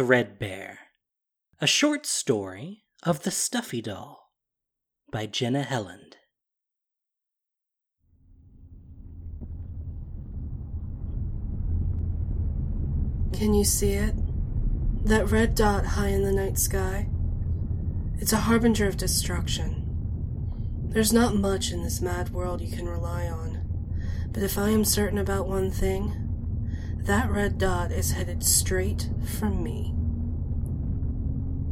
Threadbare, a short story of the Stuffy Doll by Jenna Helland. Can you see it? That red dot high in the night sky? It's a harbinger of destruction. There's not much in this mad world you can rely on, but if I am certain about one thing, that red dot is headed straight for me.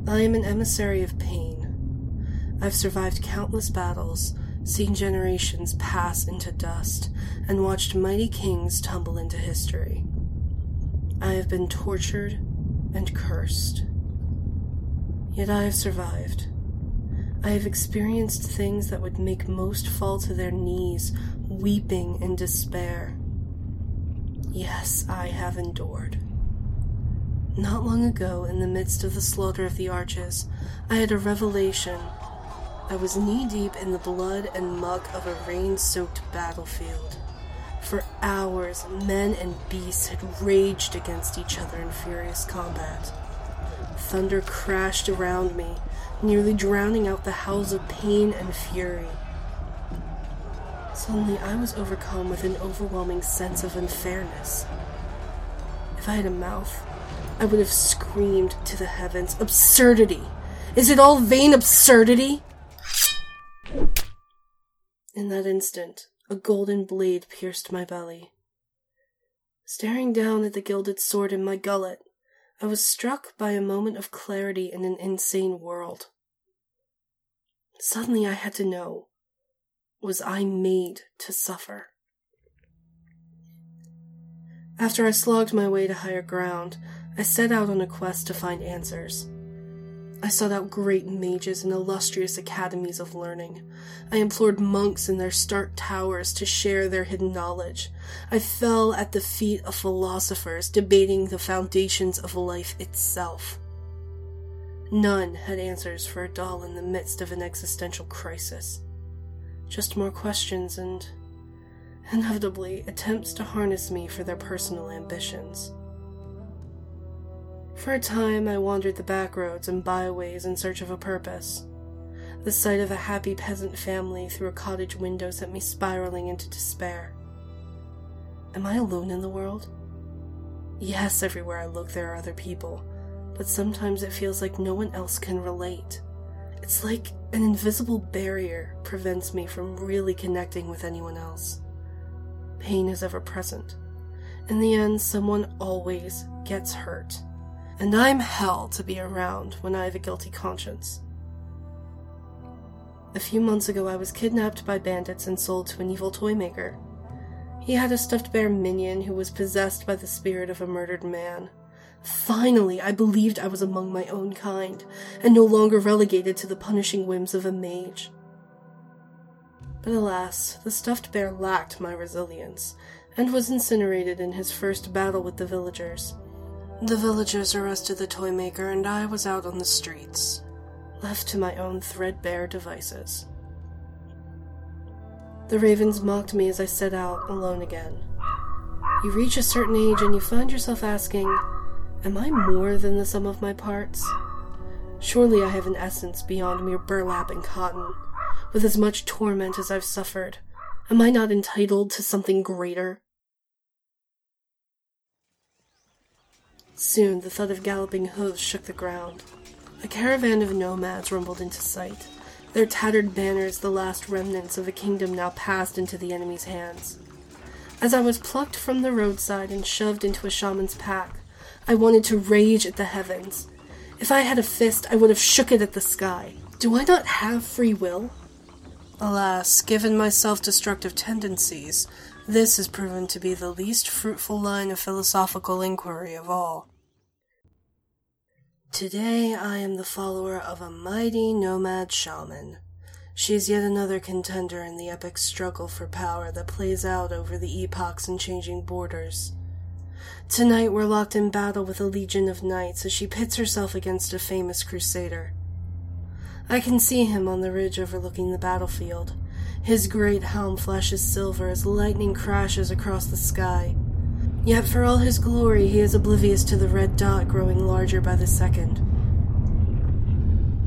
I am an emissary of pain. I've survived countless battles, seen generations pass into dust, and watched mighty kings tumble into history. I have been tortured and cursed. Yet I have survived. I have experienced things that would make most fall to their knees, weeping in despair. Yes, I have endured. Not long ago, in the midst of the slaughter of the arches, I had a revelation. I was knee deep in the blood and muck of a rain soaked battlefield. For hours, men and beasts had raged against each other in furious combat. Thunder crashed around me, nearly drowning out the howls of pain and fury. Suddenly, I was overcome with an overwhelming sense of unfairness. If I had a mouth, I would have screamed to the heavens Absurdity! Is it all vain absurdity? In that instant, a golden blade pierced my belly. Staring down at the gilded sword in my gullet, I was struck by a moment of clarity in an insane world. Suddenly I had to know was I made to suffer? After I slogged my way to higher ground, I set out on a quest to find answers. I sought out great mages in illustrious academies of learning. I implored monks in their stark towers to share their hidden knowledge. I fell at the feet of philosophers debating the foundations of life itself. None had answers for a doll in the midst of an existential crisis. Just more questions and, inevitably, attempts to harness me for their personal ambitions. For a time, I wandered the back roads and byways in search of a purpose. The sight of a happy peasant family through a cottage window sent me spiraling into despair. Am I alone in the world? Yes, everywhere I look there are other people, but sometimes it feels like no one else can relate. It's like an invisible barrier prevents me from really connecting with anyone else. Pain is ever present. In the end, someone always gets hurt and I'm hell to be around when I have a guilty conscience. A few months ago, I was kidnapped by bandits and sold to an evil toy maker. He had a stuffed bear minion who was possessed by the spirit of a murdered man. Finally, I believed I was among my own kind, and no longer relegated to the punishing whims of a mage. But alas, the stuffed bear lacked my resilience, and was incinerated in his first battle with the villagers. The villagers arrested the toy maker, and I was out on the streets, left to my own threadbare devices. The ravens mocked me as I set out alone again. You reach a certain age and you find yourself asking, Am I more than the sum of my parts? Surely I have an essence beyond mere burlap and cotton. With as much torment as I've suffered, am I not entitled to something greater? Soon the thud of galloping hoofs shook the ground. A caravan of nomads rumbled into sight, their tattered banners the last remnants of a kingdom now passed into the enemy's hands. As I was plucked from the roadside and shoved into a shaman's pack, I wanted to rage at the heavens. If I had a fist, I would have shook it at the sky. Do I not have free will? Alas, given my self destructive tendencies, this has proven to be the least fruitful line of philosophical inquiry of all. Today I am the follower of a mighty nomad shaman. She is yet another contender in the epic struggle for power that plays out over the epochs and changing borders. Tonight we're locked in battle with a legion of knights as she pits herself against a famous crusader. I can see him on the ridge overlooking the battlefield, his great helm flashes silver as lightning crashes across the sky. Yet for all his glory, he is oblivious to the red dot growing larger by the second.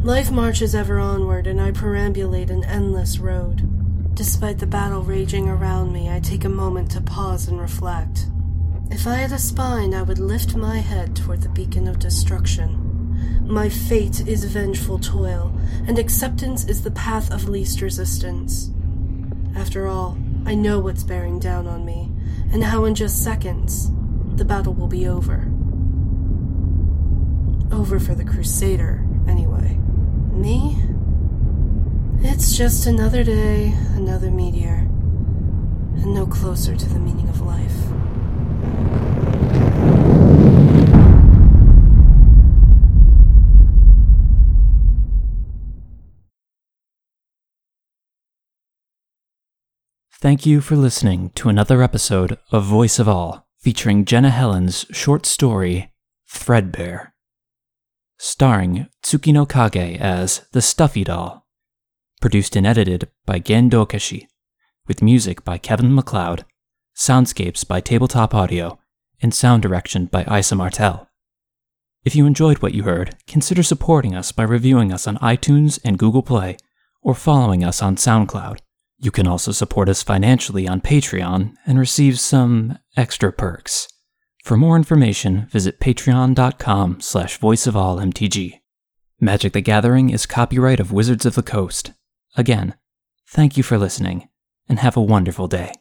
Life marches ever onward, and I perambulate an endless road. Despite the battle raging around me, I take a moment to pause and reflect. If I had a spine, I would lift my head toward the beacon of destruction. My fate is vengeful toil, and acceptance is the path of least resistance. After all, I know what's bearing down on me, and how in just seconds the battle will be over. Over for the Crusader, anyway. Me? It's just another day, another meteor, and no closer to the meaning of life. Thank you for listening to another episode of Voice of All, featuring Jenna Helland's short story, Threadbare. Starring Tsukino Kage as the Stuffy Doll. Produced and edited by Gen Dokashi, with music by Kevin MacLeod, soundscapes by Tabletop Audio, and sound direction by Isa Martell. If you enjoyed what you heard, consider supporting us by reviewing us on iTunes and Google Play, or following us on SoundCloud. You can also support us financially on Patreon and receive some extra perks. For more information, visit patreon.com slash voiceofallmtg. Magic the Gathering is copyright of Wizards of the Coast. Again, thank you for listening, and have a wonderful day.